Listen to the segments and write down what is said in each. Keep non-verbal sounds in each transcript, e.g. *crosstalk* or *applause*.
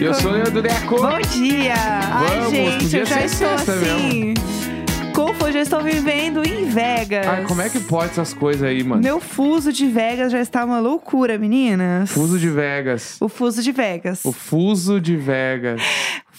Greco. Eu sou o Leandro Deco. Bom dia! Ai, Vamos, gente, podia eu já estou assim. Confuso, já estou vivendo em Vegas. Ai, como é que pode essas coisas aí, mano? Meu fuso de Vegas já está uma loucura, meninas. Fuso de Vegas. O fuso de Vegas. O fuso de Vegas.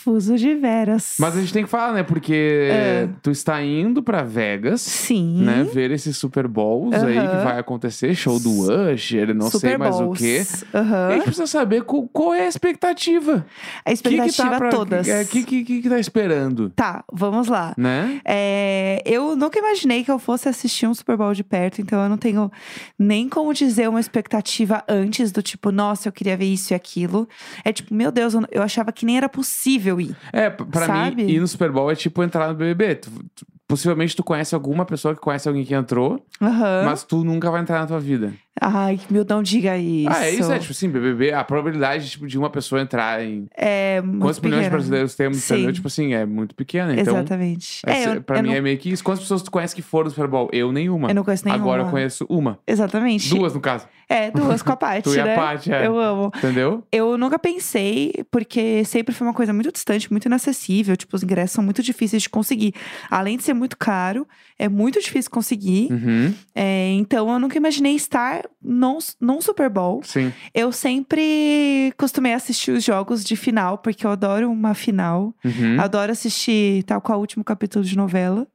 Fuso de Veras. Mas a gente tem que falar, né? Porque É. tu está indo pra Vegas, Sim. né? Ver esses Super Bowls aí Aham. que vai acontecer. Show do Usher, não Super sei mais Bowls. o quê. Aham. E a gente precisa saber qual, qual é a expectativa. A expectativa que que tá pra, todas. O que, que, que, que tá esperando? Tá, vamos lá. Né? É, eu nunca imaginei que eu fosse assistir um Super Bowl de perto, então eu não tenho nem como dizer uma expectativa antes do tipo, nossa, eu queria ver isso e aquilo. É tipo, meu Deus, eu, eu achava que nem era possível ir. É, pra Sabe? mim, ir no Super Bowl é tipo entrar no BBB. Tu- tu- possivelmente tu conhece alguma pessoa que conhece alguém que entrou, Aham. mas tu nunca vai entrar na tua vida. Ai, meu, não diga isso. Ah, é isso, é tipo assim, BBB, a probabilidade tipo, de uma pessoa entrar em. É muito Quantos milhões de pequena. brasileiros temos, Sim. entendeu? Tipo assim, é muito pequena. Então, Exatamente. é, É, eu, pra eu mim não, é meio que isso. Quantas pessoas tu conhece que foram no Super Bowl? Eu nenhuma. eu não conheço nenhuma. Agora eu conheço uma. Exatamente. Duas, no caso. É, duas com a Paty, *laughs* Tu e a né? Paty, é. Eu amo. Entendeu? Eu nunca pensei, porque sempre foi uma coisa muito distante, muito inacessível. Tipo, os ingressos são muito difíceis de conseguir. Além de ser muito caro, é muito difícil conseguir. Uhum. É, então, eu nunca imaginei estar num, num Super Bowl. Sim. Eu sempre costumei assistir os jogos de final, porque eu adoro uma final. Uhum. Adoro assistir tal qual o último capítulo de novela.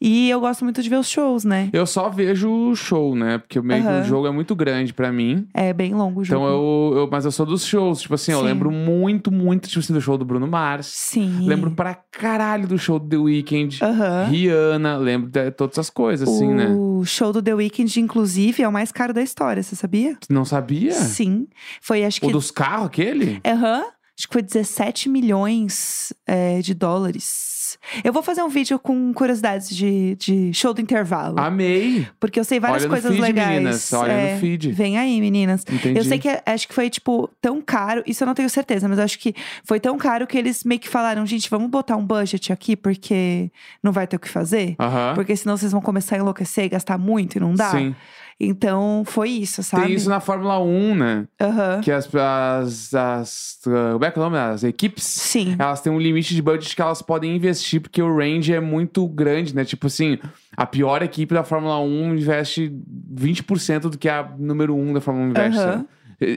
E eu gosto muito de ver os shows, né? Eu só vejo o show, né? Porque meio que Aham. o jogo é muito grande pra mim. É bem longo o jogo. Então eu, eu. Mas eu sou dos shows. Tipo assim, eu Sim. lembro muito, muito, tipo assim, do show do Bruno Mars. Sim. Lembro pra caralho do show do The Weeknd. Aham. Rihanna, lembro de todas essas coisas, assim, né? O show do The Weeknd, inclusive, é o mais caro da história, você sabia? Não sabia? Sim. Foi, acho que. O dos carros, aquele? Aham. Acho que foi 17 milhões é, de dólares. Eu vou fazer um vídeo com curiosidades de, de show do intervalo. Amei. Porque eu sei várias Olha no coisas feed, legais. meninas, olha no É, feed. Vem aí, meninas. Entendi. Eu sei que acho que foi, tipo, tão caro. Isso eu não tenho certeza, mas acho que foi tão caro que eles meio que falaram, gente, vamos botar um budget aqui, porque não vai ter o que fazer. Aham. Porque senão vocês vão começar a enlouquecer e gastar muito e não dá. Sim. Então foi isso, sabe? Tem isso na Fórmula 1, né? Aham. Que as, as, as. uh, Como é que é o nome? As equipes. Sim. Elas têm um limite de budget que elas podem investir, porque o range é muito grande, né? Tipo assim, a pior equipe da Fórmula 1 investe 20% do que a número 1 da Fórmula 1 investe. Sabe?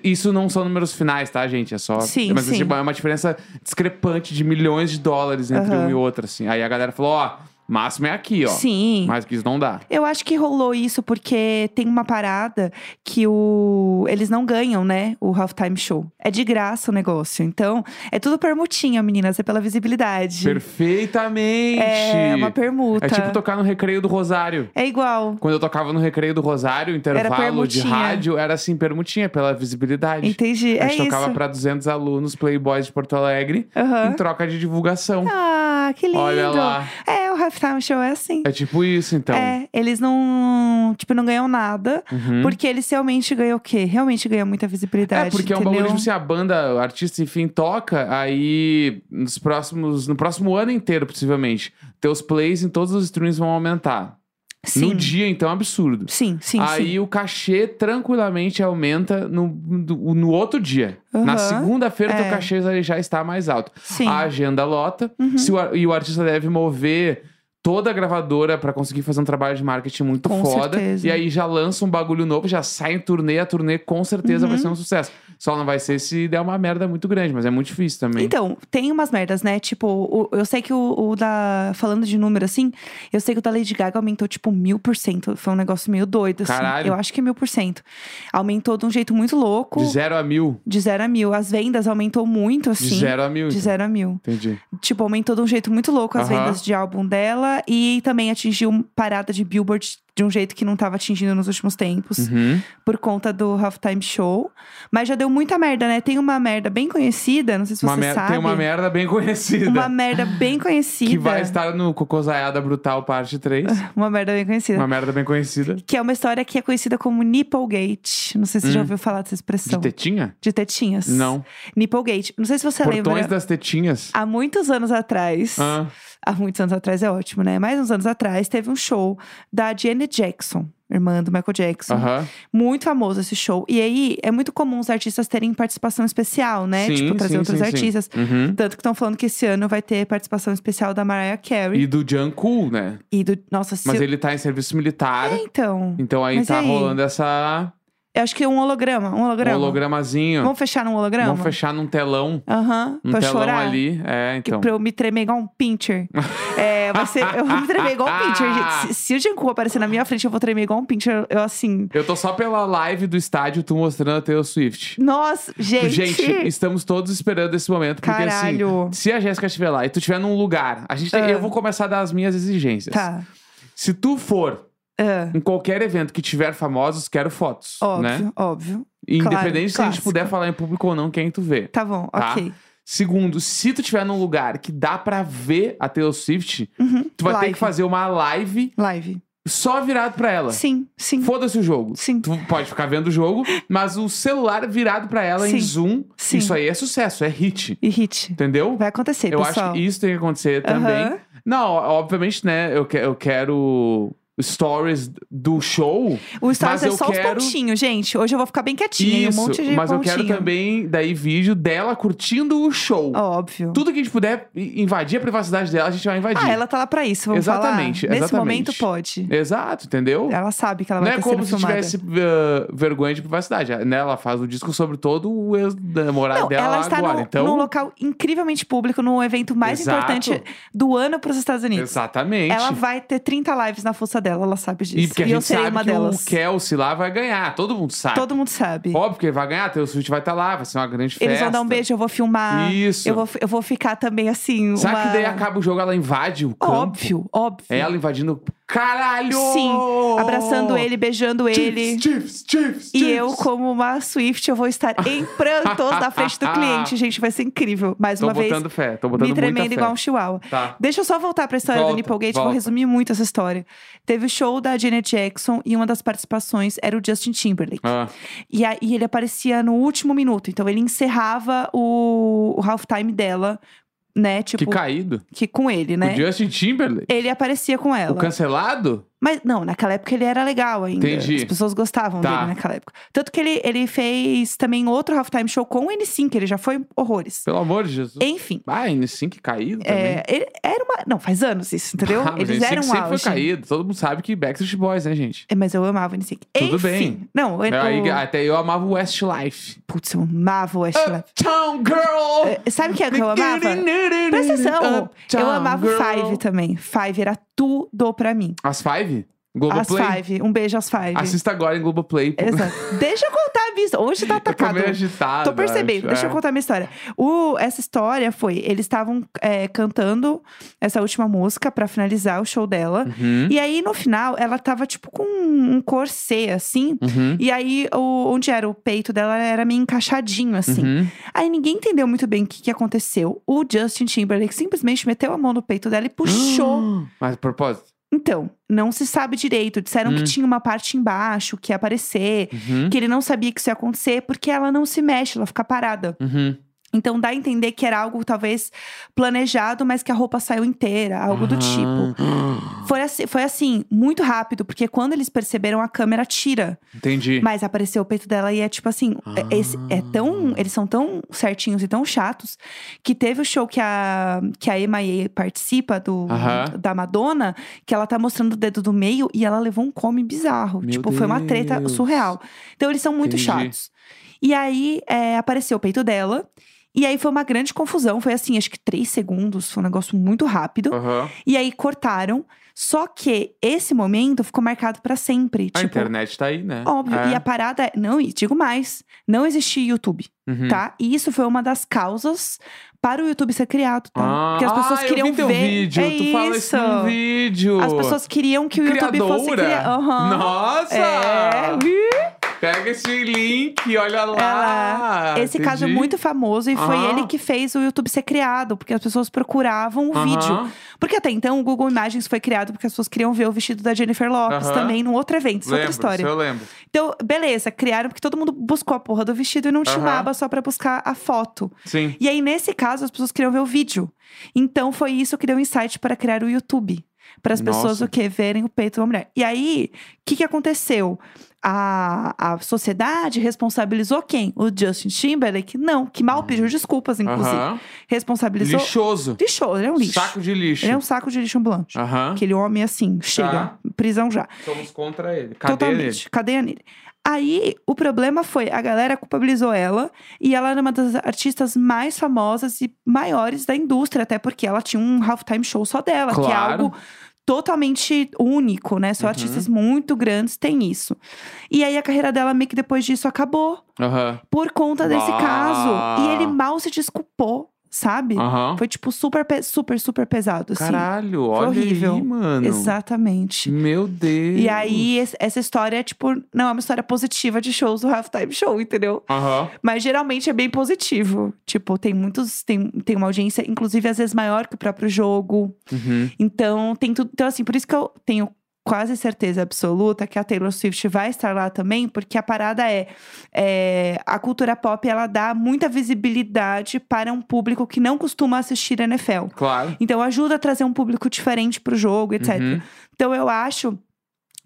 Isso não são números finais, tá, gente? É só. Sim, Mas sim. tipo, é uma diferença discrepante de milhões de dólares entre Aham. um e outro, assim. Aí a galera falou: ó, máximo é aqui, ó. Sim. Mais que isso não dá. Eu acho que rolou isso porque tem uma parada que o eles não ganham, né? O halftime show. É de graça o negócio. Então, é tudo permutinha, meninas, é pela visibilidade. Perfeitamente! É uma permuta. É tipo tocar no recreio do Rosário. É igual. Quando eu tocava no recreio do Rosário, intervalo de rádio, era assim, permutinha, pela visibilidade. Entendi. A É gente tocava isso. pra 200 alunos Playboys de Porto Alegre Aham. em troca de divulgação. Ah, que lindo. Olha lá. É, o halftime show é assim. É tipo isso, então. É, eles não, tipo, não ganham nada, Uhum. porque eles realmente ganham o quê? Realmente ganham muita visibilidade, É, porque é um entendeu? bagulho, tipo assim, a banda, o artista, enfim, toca, aí nos próximos, no próximo ano inteiro, possivelmente, teus plays em todos os streams vão aumentar. Sim. No dia, então, é um absurdo. Sim, sim, Aí sim. o cachê tranquilamente aumenta no, no, no outro dia. Na Aham. segunda-feira, teu É. cachê já- está mais alto. Sim. A agenda lota. Uhum. Se o e o artista deve mover toda a gravadora pra conseguir fazer um trabalho de marketing muito Com foda. certeza. E aí já lança um bagulho novo, já sai em turnê. A turnê com certeza vai Uhum. ser um sucesso. Só não vai ser se der uma merda muito grande, mas é muito difícil também. Então, tem umas merdas, né? Tipo, o- eu sei que o, o da. Falando de número assim, eu sei que o da Lady Gaga aumentou, tipo, mil por cento. Foi um negócio meio doido, assim. Caralho. Eu acho que é mil por cento. Aumentou de um jeito muito louco. De zero a mil. De zero a mil. As vendas aumentou muito, assim. De zero a mil. De então. zero a mil. Entendi. Tipo, aumentou de um jeito muito louco as vendas de álbum dela. E também atingiu parada de Billboard de um jeito que não tava atingindo nos últimos tempos. Uhum. Por conta do Halftime Show. Mas já deu muita merda, né? Tem uma merda bem conhecida, não sei se Uma você sabe. Tem uma merda bem conhecida. Uma merda bem *laughs* conhecida. Que vai estar no Cocosaiada Brutal Parte 3. *laughs* Uma merda bem conhecida. uma merda bem conhecida. Que é uma história que é conhecida como Nipplegate. Não sei se você já Hum. ouviu falar dessa De expressão. tetinha? De tetinhas. Não. Nipplegate. Não sei se você Portões lembra. das tetinhas. Há muitos anos atrás, Ah, há muitos anos atrás é ótimo, né? Mais uns anos atrás teve um show da Janet Jackson, irmã do Michael Jackson. Aham. Muito famoso esse show. E aí é muito comum os artistas terem participação especial, né? Sim, tipo, trazer sim, outros sim, artistas. Uhum. Tanto que estão falando que esse ano vai ter participação especial da Mariah Carey E do Jungkook, né? e, do. Nossa, se Mas ele tá em serviço militar. É, então. Então aí Mas tá aí? rolando essa. Eu acho que um holograma. Um Um holograma. hologramazinho. Vamos fechar num holograma? Vamos fechar num telão. Aham. Um pra telão chorar. ali. É, Que então. Pra eu me tremer igual um pincher. *laughs* é, vai ser, eu vou me tremer igual um pincher, gente. Se, se o Jungkook aparecer na minha frente, eu vou tremer igual um pincher. Eu, assim... Eu tô só pela live do estádio, tu mostrando a Taylor Swift. Nossa, gente! Gente, estamos todos esperando esse momento. Porque Caralho. assim, se a Jéssica estiver lá e tu estiver num lugar, a gente tem- Ah. eu vou começar a dar as minhas exigências. Tá. Se tu for Ah, em qualquer evento que tiver famosos, quero fotos. óbvio, Né? óbvio. Independente se a gente puder falar em público ou não, quem tu vê. Tá bom, Tá. ok. Segundo, se tu estiver num lugar que dá pra ver a Taylor Swift, Uhum. tu vai ter Live. que fazer uma live Live. só virado pra ela. Sim, sim. Foda-se o jogo. Sim. Tu pode ficar vendo o jogo, mas o celular virado pra ela em Sim. zoom, Sim. isso aí é sucesso, é hit. E hit. Entendeu? Vai acontecer, Eu pessoal. acho que isso tem que acontecer também. Aham. Não, obviamente, né? Eu, que- eu quero stories do show. O Stories mas é eu só quero- os pontinhos, gente. Hoje eu vou ficar bem quietinha. Isso, um monte de mas eu pontinho. quero também, daí, vídeo dela curtindo o show. Óbvio. Tudo que a gente puder invadir a privacidade dela, a gente vai invadir. Ah, ela tá lá pra isso, vamos Exatamente, falar? Nesse exatamente. momento pode. Exato, entendeu? Ela sabe que ela Não vai é ter como se filmada. tivesse uh, vergonha de privacidade. Né? Ela faz o disco sobre todo o ex-namorado Não, dela ela está agora. num, então, num local incrivelmente público, no evento mais Exato. importante do ano pros Estados Unidos. exatamente. Ela vai ter 30 lives na fuça dela, ela sabe disso. E porque a eu gente serei sabe uma que delas. o Kelsey lá vai ganhar. Todo mundo sabe. Todo mundo sabe. Óbvio que ele vai ganhar. Taylor Swift vai estar lá. Vai ser uma grande festa. Eles vão dar um beijo, eu vou filmar. Isso. Eu vou, eu vou ficar também assim. Sabe uma... que daí acaba o jogo, ela invade o campo? Óbvio, óbvio. Ela invadindo... Caralho! Sim, abraçando ele, beijando ele. Chiefs, Chiefs, E Chiefs. eu, como uma Swift, eu vou estar em *laughs* prantos na frente do cliente. Gente, vai ser incrível. Mais Tô uma vez, botando fé. Tô botando me tremendo igual um chihuahua. Tá. Deixa eu só voltar pra história Volta, do Nipplegate, vou volta. resumir muito essa história. Teve o show da Janet Jackson e uma das participações era o Justin Timberlake. Ah, E aí ele aparecia no último minuto. Então ele encerrava o, o halftime dela, né? Tipo, que caído. que com ele, né? O Justin Timberlake. Ele aparecia com O ela. cancelado? Mas não, naquela época ele era legal ainda. Entendi. As pessoas gostavam Tá. dele naquela época. Tanto que ele, ele fez também outro halftime show com o N5, ele já foi horrores. Pelo amor de Jesus. Enfim. Ah, N5 caído também. É, ele- era uma. Não, faz anos isso, entendeu? Ah, Eles N5 eram um sempre auge. foi caído. Todo mundo sabe que Backstreet Boys, né, gente? É, Mas eu amava o N5. Tudo Enfim, bem. Não, o, Aí, até eu amava o Westlife. Putz, eu amava o Westlife. Uptown Girl! É, Sabe o que é que eu amava? Presta atenção. Uptown eu amava o. Five também. Five era tudo pra mim. As Five? As Globoplay? Five. Um beijo às Five. Assista agora em Globoplay. Exato. Deixa eu contar a minha história. Hoje tá Eu tô atacado. meio agitado. Tô percebendo. acho, Deixa eu é. contar a minha história. O- essa história foi: eles estavam é, cantando essa última música pra finalizar o show dela. Uhum, E aí, no final, ela tava tipo com um corset, assim. uhum, E aí, o- onde era o peito dela era meio encaixadinho, assim. uhum. Aí ninguém entendeu muito bem o que, que aconteceu. O Justin Timberlake simplesmente meteu a mão no peito dela e puxou. *gasps* Mas, a propósito. Então, não se sabe direito. Disseram Hum. que tinha uma parte embaixo que ia aparecer. Uhum, Que ele não sabia que isso ia acontecer porque ela não se mexe, ela fica parada. uhum. Então dá a entender que era algo talvez planejado, mas que a roupa saiu inteira, algo do tipo. Ah. Foi assim, foi assim, muito rápido, porque quando eles perceberam, a câmera tira. Entendi. Mas apareceu o peito dela e é tipo assim, é, esse- é tão. Eles são tão certinhos e tão chatos que teve o show que a, que a Emaye participa do, Aham. da Madonna, que ela tá mostrando o dedo do meio e ela levou um come bizarro. Meu tipo, foi uma treta Deus. surreal. Então eles são muito Entendi. chatos. E aí é, apareceu o peito dela. E aí foi uma grande confusão. Foi assim, acho que três segundos. Foi um negócio muito rápido. Aham. E aí cortaram. Só que esse momento ficou marcado pra sempre. A tipo, internet tá aí, né? óbvio. É. E a parada é. Não, e digo mais: não existia YouTube, Uhum. tá? E isso foi uma das causas para o YouTube ser criado, tá? Ah, Porque as pessoas ah, queriam eu vi teu ver. vídeo. É tu isso. fala isso no vídeo. As pessoas queriam que o YouTube fosse Criadora? criado. Nossa! É. Pega esse link, olha lá. Ela- Esse caso é Entendi. muito famoso e foi ele que fez o YouTube ser criado, porque as pessoas procuravam o vídeo. Porque até então o Google Imagens foi criado porque as pessoas queriam ver o vestido da Jennifer Lopes também num outro evento, isso é outra história. isso eu lembro. Então, beleza, criaram porque todo mundo buscou a porra do vestido e não tinha uma aba só pra buscar a foto. Sim. E aí, nesse caso, as pessoas queriam ver o vídeo. Então, foi isso que deu insight para criar o YouTube. Para as pessoas o quê? Verem o peito uma mulher. E aí, o que, que aconteceu? A, a sociedade responsabilizou quem? O Justin Timberlake? Não, que mal pediu desculpas, inclusive. Aham. Responsabilizou. Lixoso. Lixou, ele é um lixo. Saco de lixo. Ele é um saco de lixo ambulante. Aham. Aquele homem assim, chega, Tá. prisão já. Somos contra ele. Cadê Totalmente. ele? Cadeia nele. Aí, o problema foi, a galera culpabilizou ela. E ela era uma das artistas mais famosas e maiores da indústria. Até porque ela tinha um halftime show só dela. Que é Claro. algo totalmente único, né? Só Uhum. artistas muito grandes têm isso. E aí, a carreira dela meio que depois disso acabou. Aham. Por conta desse Ah. caso. E ele mal se desculpou, sabe? Aham. Foi, tipo, super, pe- super, super pesado, assim. Caralho, olha horrível. aí, mano. Exatamente. Meu Deus. E aí, es- essa história é, tipo, não é uma história positiva de shows do halftime show, entendeu? Aham. Mas geralmente é bem positivo. Tipo, tem muitos. Tem, tem uma audiência, inclusive, às vezes maior que o próprio jogo. Uhum. Então, tem tudo. Então, assim, por isso que eu tenho quase certeza absoluta que a Taylor Swift vai estar lá também, porque a parada é, é, a cultura pop ela dá muita visibilidade para um público que não costuma assistir NFL. Claro. Então ajuda a trazer um público diferente pro jogo, etc. Uhum. Então eu acho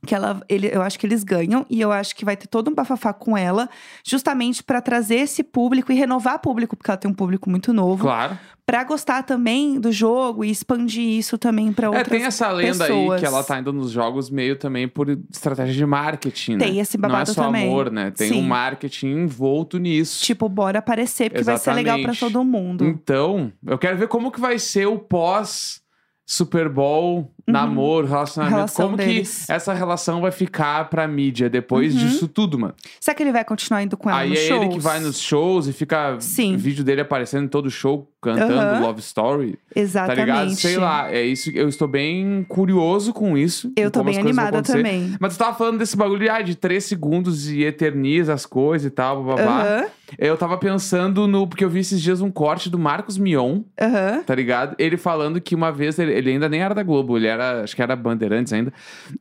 que ela, ele, eu acho que eles ganham e eu acho que vai ter todo um bafafá com ela, justamente pra trazer esse público e renovar público, porque ela tem um público muito novo, Claro. Pra gostar também do jogo e expandir isso também pra É, outras tem essa lenda aí pessoas. que ela tá indo nos jogos meio também por estratégia de marketing, né? Tem esse Não é babado só também. amor, né? Tem Sim. um marketing envolto nisso. Tipo, bora aparecer, porque vai ser legal pra Exatamente. todo mundo. Então, eu quero ver como que vai ser o pós Super Bowl, namoro, relacionamento. Uhum. Relação como deles. que essa relação vai ficar pra mídia depois Uhum. disso tudo, mano. Será que ele vai continuar indo com ela Aí nos é shows? ele que vai nos shows e fica Sim. vídeo dele aparecendo em todo show, cantando Aham. Love Story. Exatamente. Tá ligado? Sei lá, é isso. Eu estou bem curioso com isso. Eu tô bem animada também. Mas tu tava falando desse bagulho de, ah, de três segundos e eterniza as coisas e tal, babá. Aham, Eu tava pensando no. Porque eu vi esses dias um corte do Marcos Mion, tá ligado? Ele falando que uma vez ele, ele ainda nem era da Globo, ele era. Acho que era Bandeirantes ainda.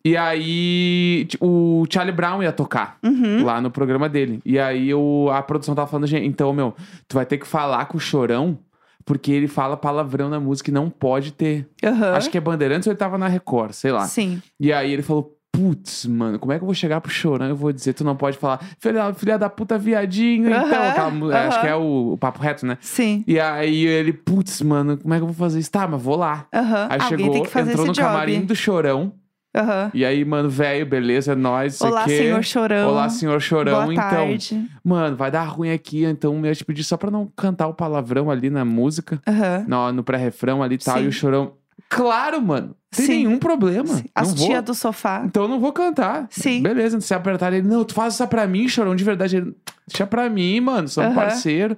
E aí o Charlie Brown ia tocar Uhum. lá no programa dele. E aí o, a produção tava falando, gente, então, meu, tu vai ter que falar com o chorão. Porque ele fala palavrão na música e não pode ter. Aham. Acho que é Bandeirantes ou ele tava na Record, sei lá. Sim. E aí ele falou: Putz, mano, como é que eu vou chegar pro chorão? Eu vou dizer, tu não pode falar, filha, filha da puta viadinho, então. Aquela mu- Acho que é o, o papo reto, né? Sim. E aí ele, putz, mano, como é que eu vou fazer isso? Tá, mas vou lá. Aham. Aí Alguém chegou, tem que fazer entrou no job. camarim do chorão. Aham. E aí, mano, velho, beleza, é nóis. sei Olá, quê. senhor chorão. Olá, senhor chorão. Boa então, tarde. mano, vai dar ruim aqui. Então, eu te pedir só pra não cantar o palavrão ali na música, Aham. no, no pré-refrão ali e tal. Sim. E o chorão, claro, mano, tem Sim. nenhum problema. Sim. As não vou. tia do sofá. Então eu não vou cantar. Sim. Beleza, se apertar ele, não, tu faz isso pra mim, chorão, de verdade. Ele, deixa pra mim, mano, sou um parceiro.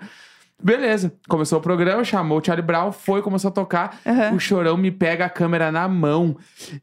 Beleza, começou o programa, chamou o Charlie Brown, foi, começou a tocar. Aham. O chorão me pega a câmera na mão.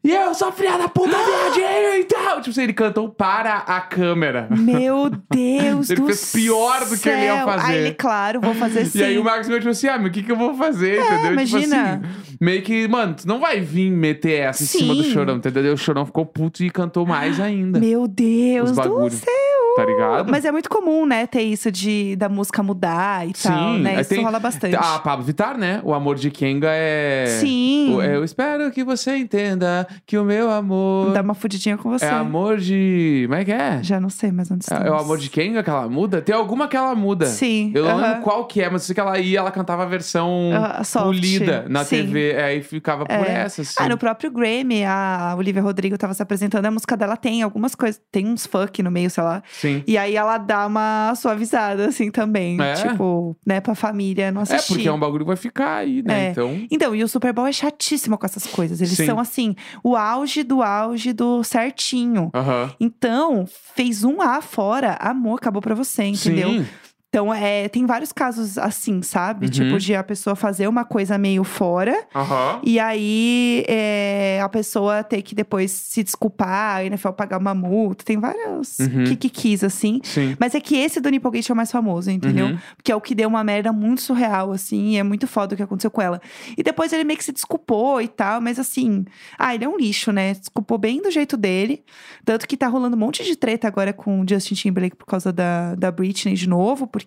E eu sou filha da puta, viadinho e tal. Tipo assim, ele cantou para a câmera. Meu Deus *laughs* Ele do fez pior do que ele ia céu. fazer. Aí ele, claro, vou fazer sim. *laughs* E aí o Marcos me tipo assim, ah, mas o que, que eu vou fazer, entendeu? Tipo imagina. assim, meio que, mano, tu não vai vir meter essa em cima do Sim. chorão, entendeu? O chorão ficou puto e cantou mais ainda. Meu Deus do céu. Tá ligado? Mas é muito comum, né, ter isso de da música mudar e tal, Sim, né? aí Isso tem- rola bastante. A Pablo Vittar, né? O amor de Kenga é. Sim. o- Eu espero que você entenda que o meu amor Dá uma fudidinha com você. é amor de. Como é que é? Já não sei mais onde É, estamos. é o amor de Kenga que ela muda? Tem alguma que ela muda. Sim. Eu não aham. lembro qual que é, mas eu sei que ela ia, ela cantava a versão Ah, soft. polida na Sim. TV. Aí ficava por É. essa, assim. Ah, no próprio Grammy, a Olivia Rodrigo tava se apresentando, a música dela tem algumas coisas, tem uns funk no meio, sei lá. Sim. E aí ela dá uma suavizada, assim, também. É? Tipo, né, pra família não É, assistir. porque é um bagulho que vai ficar aí, né? É. Então. Então, e o Super Bowl é chatíssimo com essas coisas. Eles Sim. são, assim, o auge do auge do certinho. Aham. Então, fez um A fora, amor, acabou pra você, entendeu? Sim. Então, é, tem vários casos assim, sabe? Uhum. Tipo, de a pessoa fazer uma coisa meio fora. Aham. E aí, é, a pessoa ter que depois se desculpar, a NFL pagar uma multa. Tem vários Uhum. kikikis, assim. Sim. Mas é que esse do Nipplegate é o mais famoso, entendeu? Uhum. Porque é o que deu uma merda muito surreal, assim. E é muito foda o que aconteceu com ela. E depois ele meio que se desculpou e tal. Mas assim, ah, ele é um lixo, né? Desculpou bem do jeito dele. Tanto que tá rolando um monte de treta agora com o Justin Timberlake por causa da, da Britney de novo. Porque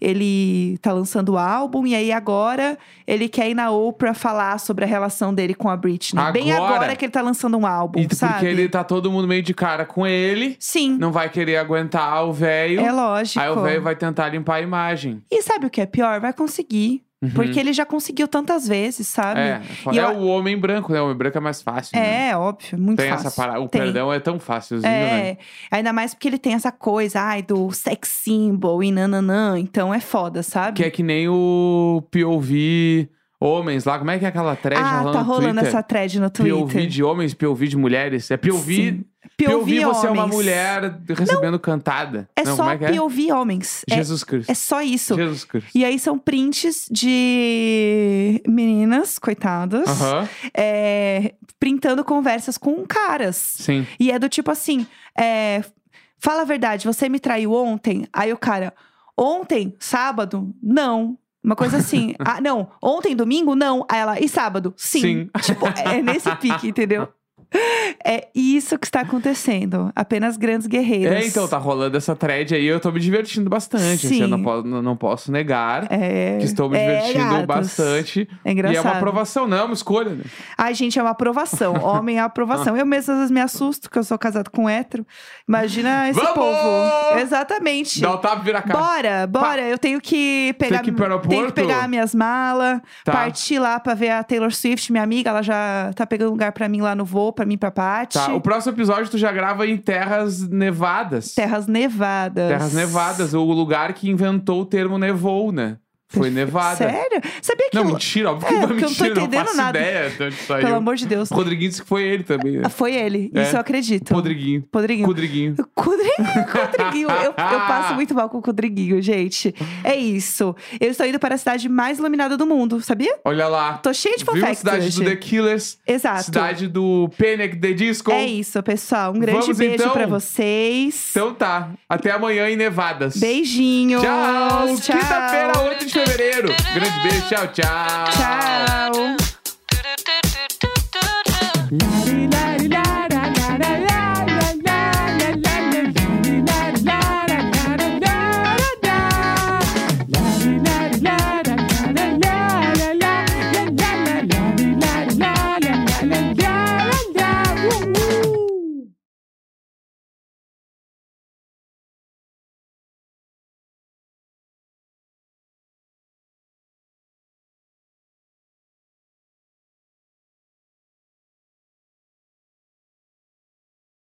ele tá lançando o álbum. E aí agora ele quer ir na Oprah falar sobre a relação dele com a Britney. Bem Agora? agora que ele tá lançando um álbum, E sabe? porque ele tá todo mundo meio de cara com ele, Sim, não vai querer aguentar o velho. é lógico. Aí o velho vai tentar limpar a imagem. E sabe o que é pior? Vai conseguir. Uhum. Porque ele já conseguiu tantas vezes, sabe? É, E é eu- o homem branco, né? O homem branco é mais fácil. né? É, óbvio, muito Tem fácil. essa parada. O Tem. perdão é tão fácilzinho, né? É, ainda mais porque ele tem essa coisa, ai, do sex symbol e nananã. Então é foda, sabe? Que é que nem o POV homens lá. Como é que é aquela thread ah, tá rolando Twitter? essa thread no Twitter. POV de homens, POV de mulheres. É POV. Sim. POV, você é uma homens. mulher recebendo cantada. É Não, só é que é? POV homens. É- Jesus Cristo. É, só isso. Jesus Cristo. E aí são prints de meninas, coitadas, Aham, é, printando conversas com caras. sim. E é do tipo assim: é, fala a verdade, você me traiu ontem? Aí o cara, ontem, sábado? Não. Uma coisa assim. *laughs* ah, não. Ontem, domingo? Não. Aí ela, e sábado? Sim. Sim. Tipo, é nesse pique, entendeu? *laughs* *laughs* É isso que está acontecendo. Apenas grandes guerreiras. É, então, tá rolando essa thread aí, eu tô me divertindo bastante. assim, eu não não posso negar É, que estou me é, divertindo gatos. bastante. É E engraçado. é uma aprovação, não é uma escolha, né? Ai, gente, é uma aprovação. Homem é aprovação. Eu mesmo às vezes me assusto, que eu sou casado com hétero. Imagina esse Vamos! povo. Exatamente. Dá o tapa e vira a cara. Bora, bora. Eu tenho que pegar, que ir pro aeroporto? tenho que pegar minhas malas, Tá. partir lá pra ver a Taylor Swift, minha amiga. Ela já tá pegando lugar pra mim lá no voo, pra mim e pra Paty. Tá, o próximo episódio tu já grava em terras nevadas. Terras nevadas. Terras nevadas, o lugar que inventou o termo nevou, né? Foi nevada. Sério? Sabia que Não, o- mentira, óbvio que É, não é porque eu não tô mentira, não entendendo faço nada. ideia de onde saiu. Pelo amor de Deus. O Rodriguinho disse que foi ele também, né? Foi ele. É. Isso eu acredito. Podriguinho. Cudriguinho. Cudriguinho, *laughs* Cudriguinho. Eu, eu passo muito mal com o Cudriguinho, gente. É isso. Eu estou indo para a cidade mais iluminada do mundo, sabia? Olha lá. Tô cheia de fanfacts cidade hoje. do The Killers? Exato. Cidade do Panic! The Disco? É isso, pessoal. Um grande Vamos, beijo então? pra vocês. Então tá. Até amanhã em Nevadas. Beijinhos. Tchau! Tchau. Quinta-feira, 8 de fevereiro. Grande beijo, tchau, tchau. Tchau.